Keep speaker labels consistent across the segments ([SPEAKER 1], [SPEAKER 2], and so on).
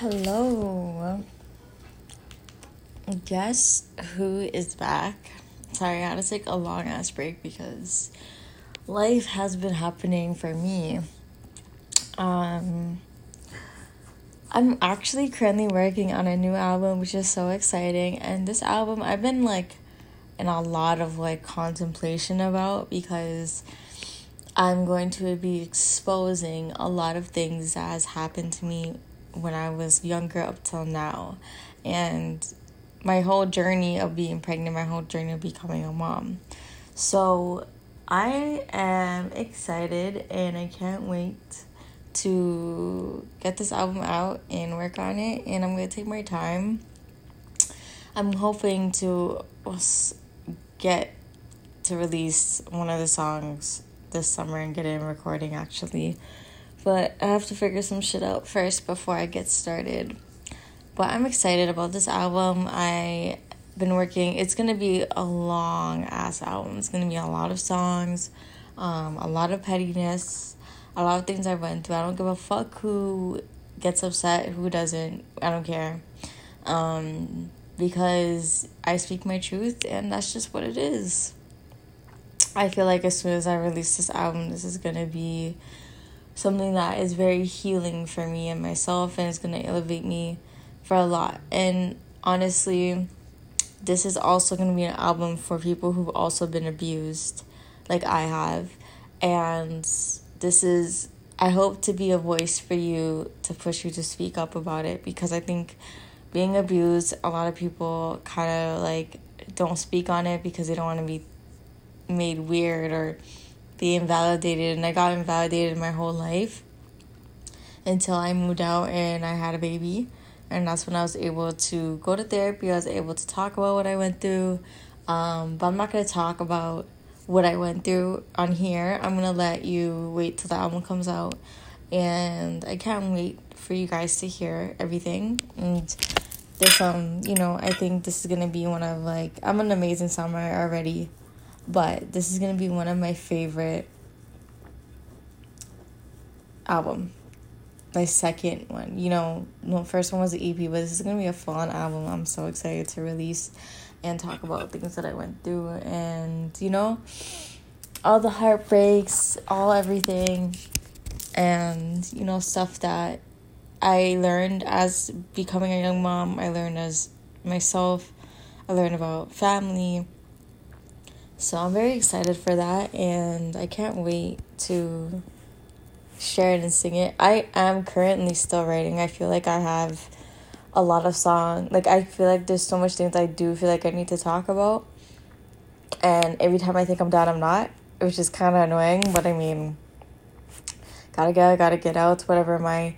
[SPEAKER 1] Hello. Guess who is back? Sorry, I had to take a long ass break because life has been happening for me. Um, I'm actually currently working on a new album, which is so exciting. And this album, I've been like in a lot of like contemplation about because I'm going to be exposing a lot of things that has happened to me when I was younger up till now. And my whole journey of being pregnant, my whole journey of becoming a mom. So I am excited and I can't wait to get this album out and work on it. And I'm going to take my time. I'm hoping to get to release one of the songs this summer and get it in recording actually. But I have to figure some shit out first before I get started. But I'm excited about this album. I've been working. It's gonna be a long ass album. It's gonna be a lot of songs, um, a lot of pettiness, a lot of things I went through. I don't give a fuck who gets upset, who doesn't. I don't care, um, because I speak my truth, and that's just what it is. I feel like as soon as I release this album, this is gonna be something that is very healing for me and myself and it's going to elevate me for a lot. And honestly, this is also going to be an album for people who've also been abused like I have. And this is I hope to be a voice for you to push you to speak up about it because I think being abused, a lot of people kind of like don't speak on it because they don't want to be made weird or be invalidated and I got invalidated my whole life until I moved out and I had a baby. And that's when I was able to go to therapy. I was able to talk about what I went through. Um, but I'm not going to talk about what I went through on here. I'm going to let you wait till the album comes out. And I can't wait for you guys to hear everything. And this, um, you know, I think this is going to be one of like, I'm an amazing summer already but this is gonna be one of my favorite album. My second one, you know, the first one was the EP, but this is gonna be a fun album. I'm so excited to release and talk about things that I went through, and you know, all the heartbreaks, all everything, and you know, stuff that I learned as becoming a young mom. I learned as myself. I learned about family so I'm very excited for that and I can't wait to share it and sing it. I am currently still writing. I feel like I have a lot of song like I feel like there's so much things I do feel like I need to talk about. And every time I think I'm done I'm not, which is kind of annoying, but I mean gotta get gotta get out whatever my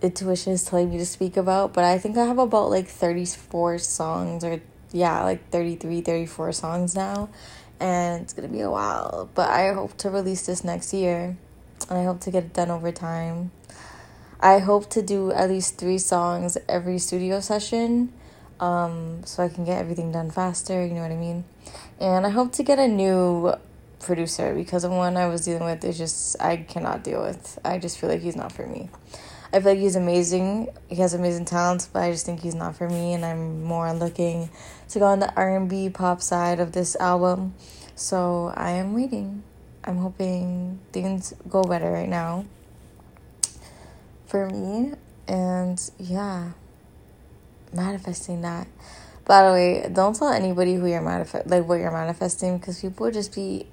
[SPEAKER 1] intuition is telling me to speak about. But I think I have about like 34 songs or yeah, like 33, 34 songs now and it's gonna be a while. But I hope to release this next year, and I hope to get it done over time. I hope to do at least three songs every studio session, um, so I can get everything done faster. You know what I mean? And I hope to get a new producer because the one I was dealing with is just I cannot deal with. I just feel like he's not for me. I feel like he's amazing. He has amazing talents, but I just think he's not for me, and I'm more looking to go on the R and B pop side of this album. So I am waiting. I'm hoping things go better right now for me, and yeah, manifesting that. By the way, don't tell anybody who you're manifest like what you're manifesting because people would just be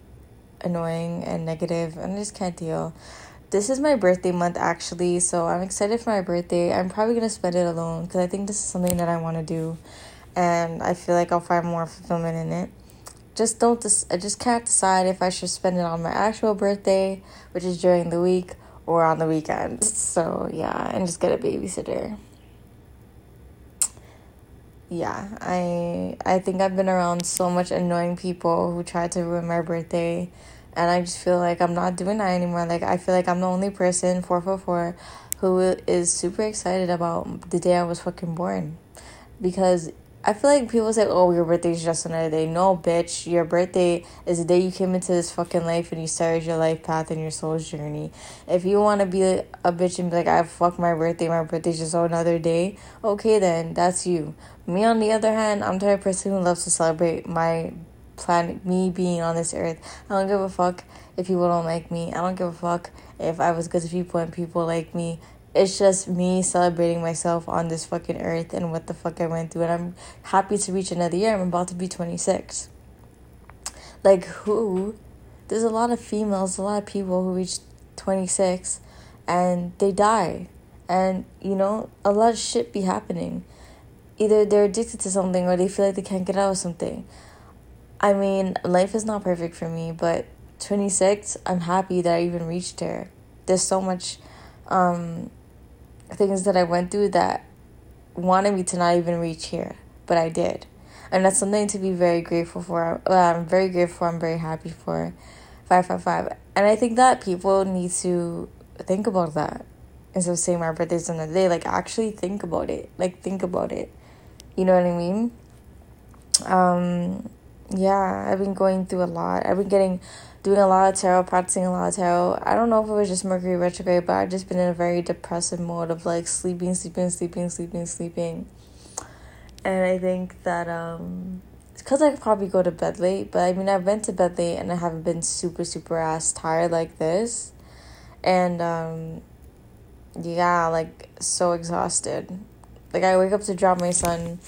[SPEAKER 1] annoying and negative, and I just can't deal this is my birthday month actually, so I'm excited for my birthday. I'm probably gonna spend it alone because I think this is something that I want to do, and I feel like I'll find more fulfillment in it. Just don't. Dis- I just can't decide if I should spend it on my actual birthday, which is during the week, or on the weekends. So yeah, and just get a babysitter. Yeah, I I think I've been around so much annoying people who try to ruin my birthday and I just feel like I'm not doing that anymore. Like I feel like I'm the only person four four four who is super excited about the day I was fucking born, because I feel like people say, "Oh, your birthday is just another day." No, bitch, your birthday is the day you came into this fucking life and you started your life path and your soul's journey. If you want to be a bitch and be like, "I fuck my birthday, my birthday's just another day," okay, then that's you. Me, on the other hand, I'm the type of person who loves to celebrate my planet, me being on this earth. I don't give a fuck if people don't like me. I don't give a fuck if I was good to people and people like me it's just me celebrating myself on this fucking earth and what the fuck I went through. And I'm happy to reach another year. I'm about to be 26. Like, who? There's a lot of females, a lot of people who reach 26 and they die. And, you know, a lot of shit be happening. Either they're addicted to something or they feel like they can't get out of something. I mean, life is not perfect for me, but 26, I'm happy that I even reached there. There's so much um, things that I went through that wanted me to not even reach here, but I did. And that's something to be very grateful for. I'm very grateful. I'm very happy for 555. And I think that people need to think about that instead of saying my birthday's another day. Like, actually think about it. Like, think about it. You know what I mean? Um, yeah, I've been going through a lot. I've been getting doing a lot of tarot, practicing a lot of tarot. I don't know if it was just Mercury retrograde, but I've just been in a very depressive mode of like sleeping, sleeping, sleeping, sleeping, sleeping. And I think that um it's because I probably go to bed late, but I mean I've been to bed late and I haven't been super super ass tired like this, and um yeah, like so exhausted. Like I wake up to drop my son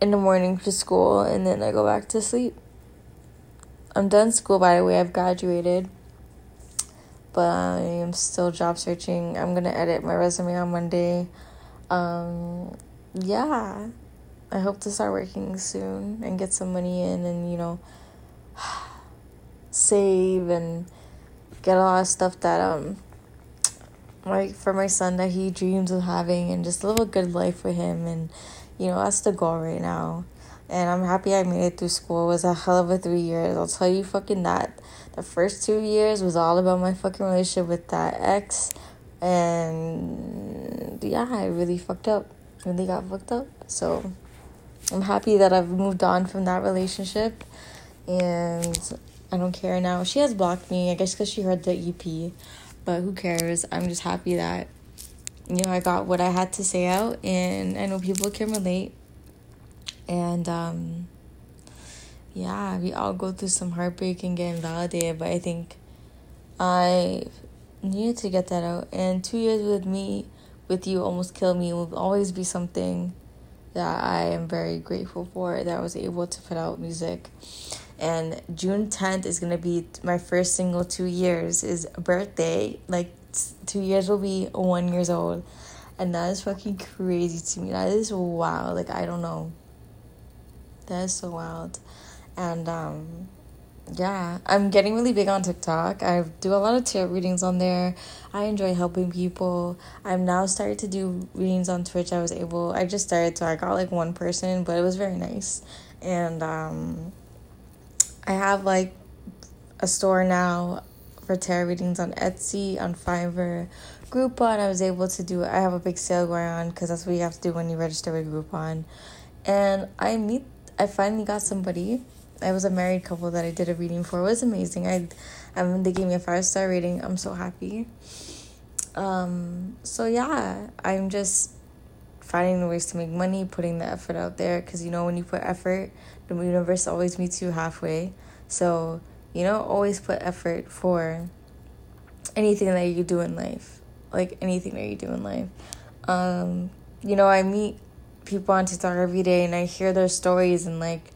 [SPEAKER 1] in the morning to school and then I go back to sleep. I'm done school, by the way. I've graduated, but I am still job searching. I'm gonna edit my resume on Monday. Um, yeah, I hope to start working soon and get some money in, and you know, save and get a lot of stuff that um, like for my son that he dreams of having, and just live a good life for him, and you know that's the goal right now and I'm happy I made it through school. It was a hell of a three years. I'll tell you fucking that. The first two years was all about my fucking relationship with that ex, and yeah, I really fucked up. Really got fucked up. So I'm happy that I've moved on from that relationship, and I don't care now. She has blocked me, I guess, because she heard the EP, but who cares? I'm just happy that you know I got what I had to say out, and I know people can relate and um, yeah, we all go through some heartbreak and get invalidated, but I think I needed to get that out. And two years with me, with you, almost killed me. It will always be something that I am very grateful for that I was able to put out music. And June 10th is to be my first single two years is a birthday. Like two years will be one years old. And that is fucking crazy to me. That is wow. Like I don't know. That is so wild. And um, yeah, I'm getting really big on TikTok. I do a lot of tarot readings on there. I enjoy helping people. I'm now starting to do readings on Twitch. I was able, I just started, so I got like one person, but it was very nice. And um, I have like a store now for tarot readings on Etsy, on Fiverr, Groupon. I was able to do. I have a big sale going on because that's what you have to do when you register with Groupon, and I meet I finally got somebody. I was a married couple that I did a reading for. It was amazing. I, um, they gave me a five star rating. I'm so happy. Um, so yeah, I'm just finding ways to make money, putting the effort out there. Cause you know when you put effort, the universe always meets you halfway. So you know, always put effort for anything that you do in life, like anything that you do in life. Um, you know, I meet people on TikTok every day and I hear their stories and like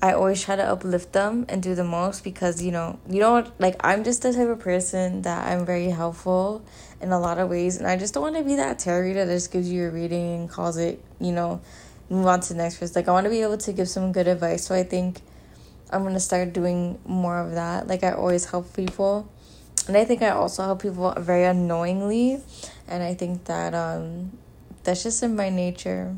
[SPEAKER 1] I always try to uplift them and do the most because you know, you know like I'm just the type of person that I'm very helpful in a lot of ways and I just don't want to be that tarot reader that just gives you a reading and calls it, you know, move on to the next person. Like I want to be able to give some good advice. So I think I'm gonna start doing more of that. Like I always help people. And I think I also help people very annoyingly. And I think that um that's just in my nature.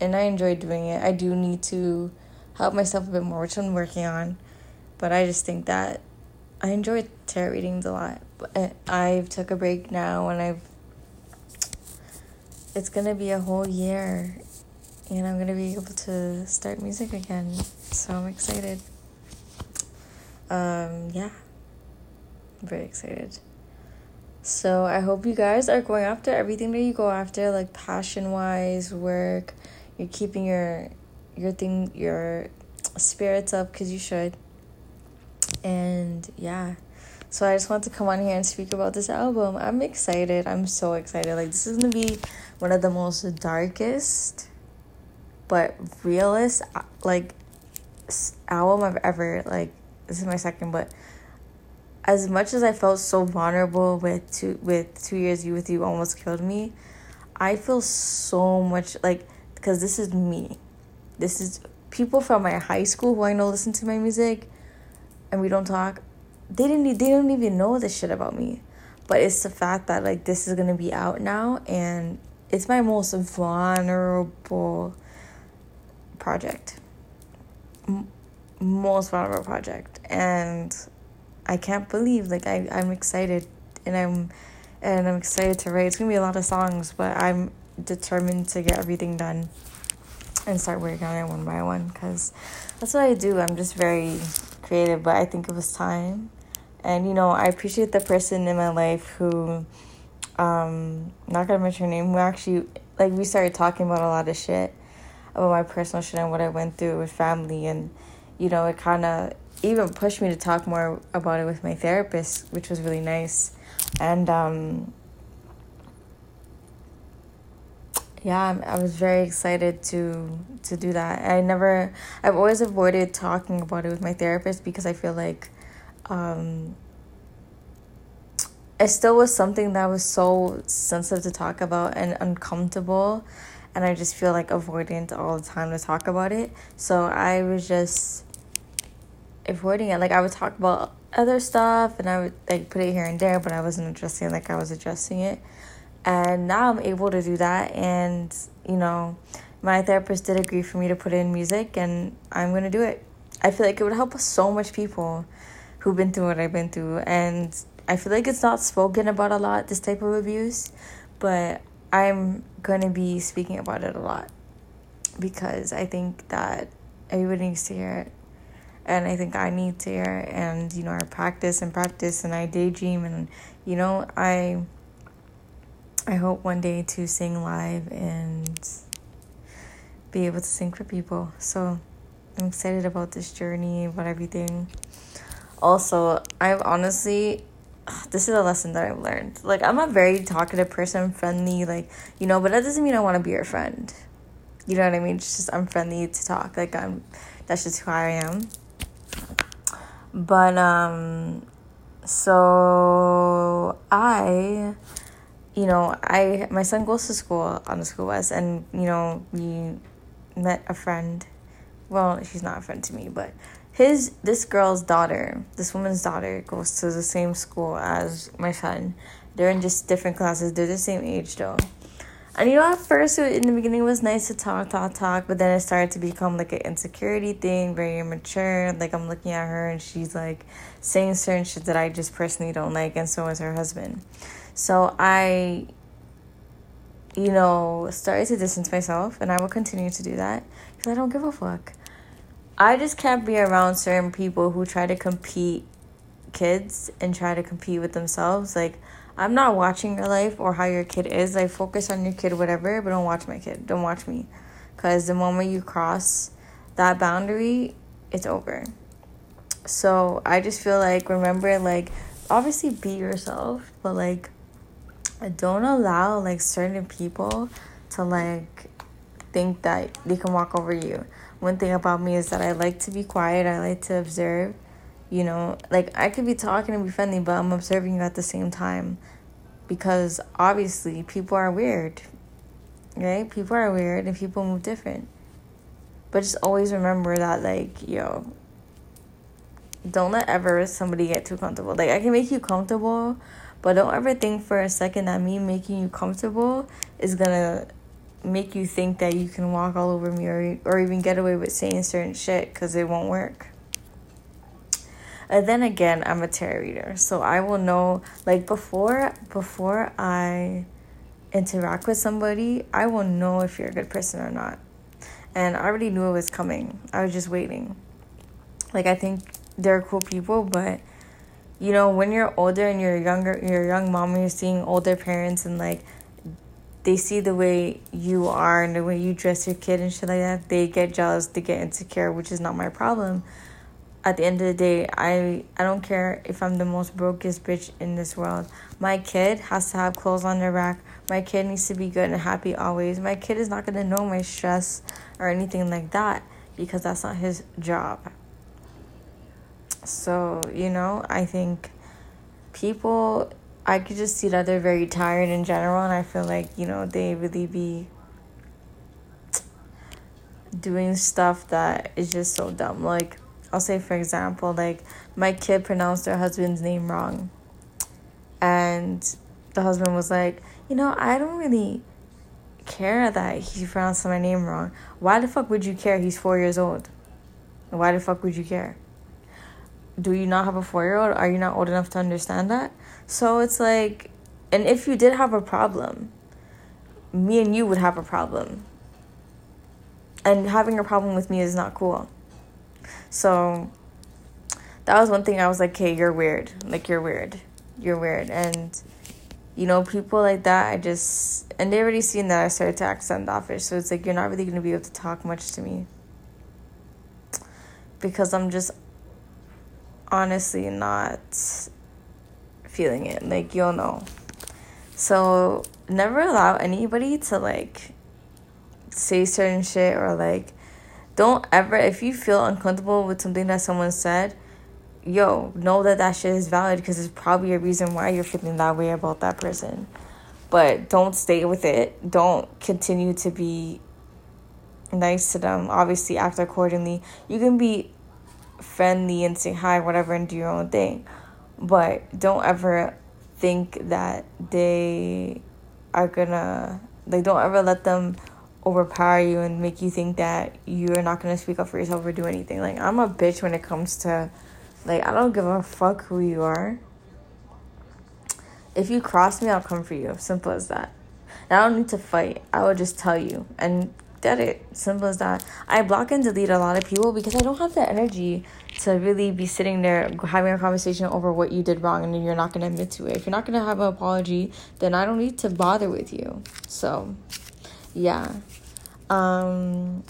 [SPEAKER 1] And I enjoy doing it. I do need to help myself a bit more, which I'm working on. But I just think that I enjoy tarot readings a lot. But I've took a break now and I've it's gonna be a whole year and I'm gonna be able to start music again. So I'm excited. Um, yeah. I'm very excited. So I hope you guys are going after everything that you go after, like passion wise, work. You're keeping your your thing your spirits up because you should. And yeah. So I just want to come on here and speak about this album. I'm excited. I'm so excited. Like this is gonna be one of the most darkest but realist like album I've ever like this is my second but as much as I felt so vulnerable with two with two years you with you almost killed me, I feel so much like because this is me. This is people from my high school who I know listen to my music and we don't talk. They didn't they don't even know this shit about me. But it's the fact that like this is gonna be out now and it's my most vulnerable project. M- most vulnerable project. And I can't believe like I, I'm excited and I'm and I'm excited to write. It's gonna be a lot of songs, but I'm determined to get everything done and start working on it one by one because that's what I do. I'm just very creative, but I think it was time. And you know, I appreciate the person in my life who um not gonna mention her name, who actually like we started talking about a lot of shit about my personal shit and what I went through with family and you know, it kinda even pushed me to talk more about it with my therapist, which was really nice. And um, yeah, I was very excited to to do that. I never, I've always avoided talking about it with my therapist because I feel like um, it still was something that was so sensitive to talk about and uncomfortable and I just feel like avoidant all the time to talk about it. So I was just avoiding it. Like I would talk about other stuff and I would like put it here and there, but I wasn't addressing it like I was addressing it. And now I'm able to do that and you know, my therapist did agree for me to put in music and I'm gonna do it. I feel like it would help so much people who've been through what I've been through and I feel like it's not spoken about a lot, this type of abuse, but I'm gonna be speaking about it a lot because I think that everybody needs to hear it and I think I need to hear and you know I practice and practice and I daydream and you know I I hope one day to sing live and be able to sing for people. So I'm excited about this journey, about everything. Also, I've honestly this is a lesson that I've learned. Like I'm a very talkative person, friendly, like, you know, but that doesn't mean I want to be your friend. You know what I mean? It's just I'm friendly to talk. Like I'm that's just who I am. But um so I you know, I my son goes to school on the school bus and you know, we met a friend. Well, she's not a friend to me, but his this girl's daughter, this woman's daughter goes to the same school as my son. They're in just different classes. They're the same age though. And you know, at first, in the beginning, it was nice to talk, talk, talk, but then it started to become like an insecurity thing, very immature. Like, I'm looking at her and she's like saying certain shit that I just personally don't like, and so is her husband. So, I, you know, started to distance myself, and I will continue to do that because I don't give a fuck. I just can't be around certain people who try to compete kids and try to compete with themselves. Like, I'm not watching your life or how your kid is. Like, focus on your kid, whatever, but don't watch my kid. Don't watch me. Because the moment you cross that boundary, it's over. So I just feel like, remember, like, obviously be yourself, but like, don't allow like certain people to like think that they can walk over you. One thing about me is that I like to be quiet, I like to observe you know, like I could be talking and be friendly, but I'm observing you at the same time because obviously people are weird, right? People are weird and people move different. But just always remember that, like, yo, don't let ever somebody get too comfortable. Like, I can make you comfortable, but don't ever think for a second that me making you comfortable is gonna make you think that you can walk all over me or, or even get away with saying certain shit because it won't work. And then again, I'm a tarot reader, so I will know like before before I interact with somebody, I will know if you're a good person or not. And I already knew it was coming. I was just waiting. Like I think they're cool people, but you know, when you're older and you're younger, you're a young mom and you're seeing older parents and like they see the way you are and the way you dress your kid and shit like that, they get jealous, they get insecure, which is not my problem. At the end of the day, I I don't care if I'm the most brokest bitch in this world. My kid has to have clothes on their rack. My kid needs to be good and happy always. My kid is not gonna know my stress or anything like that because that's not his job. So, you know, I think people, I could just see that they're very tired in general, and I feel like, you know, they really be doing stuff that is just so dumb. Like, I'll say, for example, like, my kid pronounced her husband's name wrong. And the husband was like, you know, I don't really care that he pronounced my name wrong. Why the fuck would you care? He's four years old. Why the fuck would you care? do you not have a four year old? Are you not old enough to understand that? So it's like, and if you did have a problem, me and you would have a problem. And having a problem with me is not cool. So that was one thing I was like, hey, you're weird. Like, you're weird. You're weird. And, you know, people like that, I just, and they already seen that I started to act standoffish. So it's like, you're not really going to be able to talk much to me. Because I'm just honestly not feeling it. Like, you'll know. So, never allow anybody to like say certain shit or like don't ever if you feel uncomfortable with something that someone said yo know that that shit is valid because it's probably a reason why you're feeling that way about that person but don't stay with it don't continue to be nice to them obviously act accordingly you can be friendly and say hi, whatever, and do your own thing. But don't ever think that they are gonna, like, don't ever let them overpower you and make you think that you're not gonna speak up for yourself or do anything. Like, I'm a bitch when it comes to, like, I don't give a fuck who you are. If you cross me, I'll come for you. Simple as that. And I don't need to fight. I will just tell you. And did it. Simple as that. I block and delete a lot of people because I don't have the energy to really be sitting there having a conversation over what you did wrong and you're not going to admit to it. If you're not going to have an apology, then I don't need to bother with you. So, yeah. Um,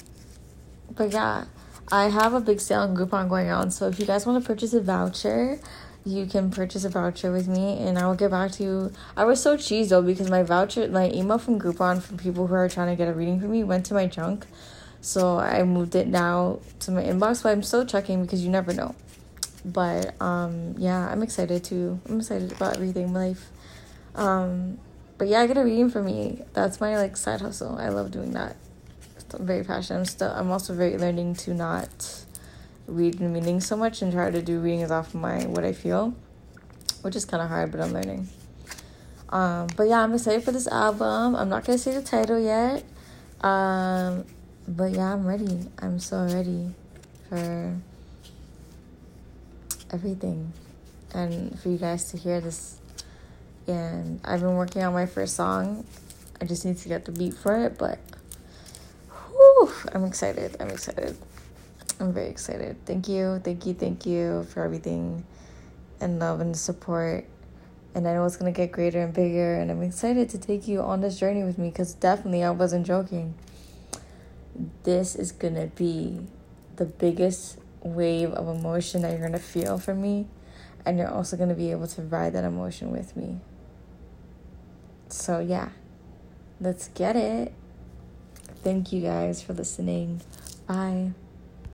[SPEAKER 1] but yeah, I have a big sale on Groupon going on. So if you guys want to purchase a voucher, you can purchase a voucher with me and I will get back to you. I was so cheesed though because my voucher, my email from Groupon from people who are trying to get a reading from me went to my junk. So I moved it now to my inbox, but I'm still checking because you never know. But um yeah, I'm excited too. I'm excited about everything in life. Um but yeah, I get a reading for me. That's my like side hustle. I love doing that. I'm very passionate. I'm still I'm also very learning to not read the meaning so much and try to do readings off of my what I feel, which is kind of hard, but I'm learning. Um, but yeah, I'm excited for this album. I'm not gonna say the title yet. Um, but yeah, I'm ready. I'm so ready for everything and for you guys to hear this. And I've been working on my first song. I just need to get the beat for it, but whew, I'm excited. I'm excited. I'm very excited. Thank you, thank you, thank you for everything and love and support. And I know it's gonna get greater and bigger, and I'm excited to take you on this journey with me because definitely I wasn't joking. This is gonna be the biggest wave of emotion that you're gonna feel from me, and you're also gonna be able to ride that emotion with me. So, yeah, let's get it. Thank you guys for listening. Bye.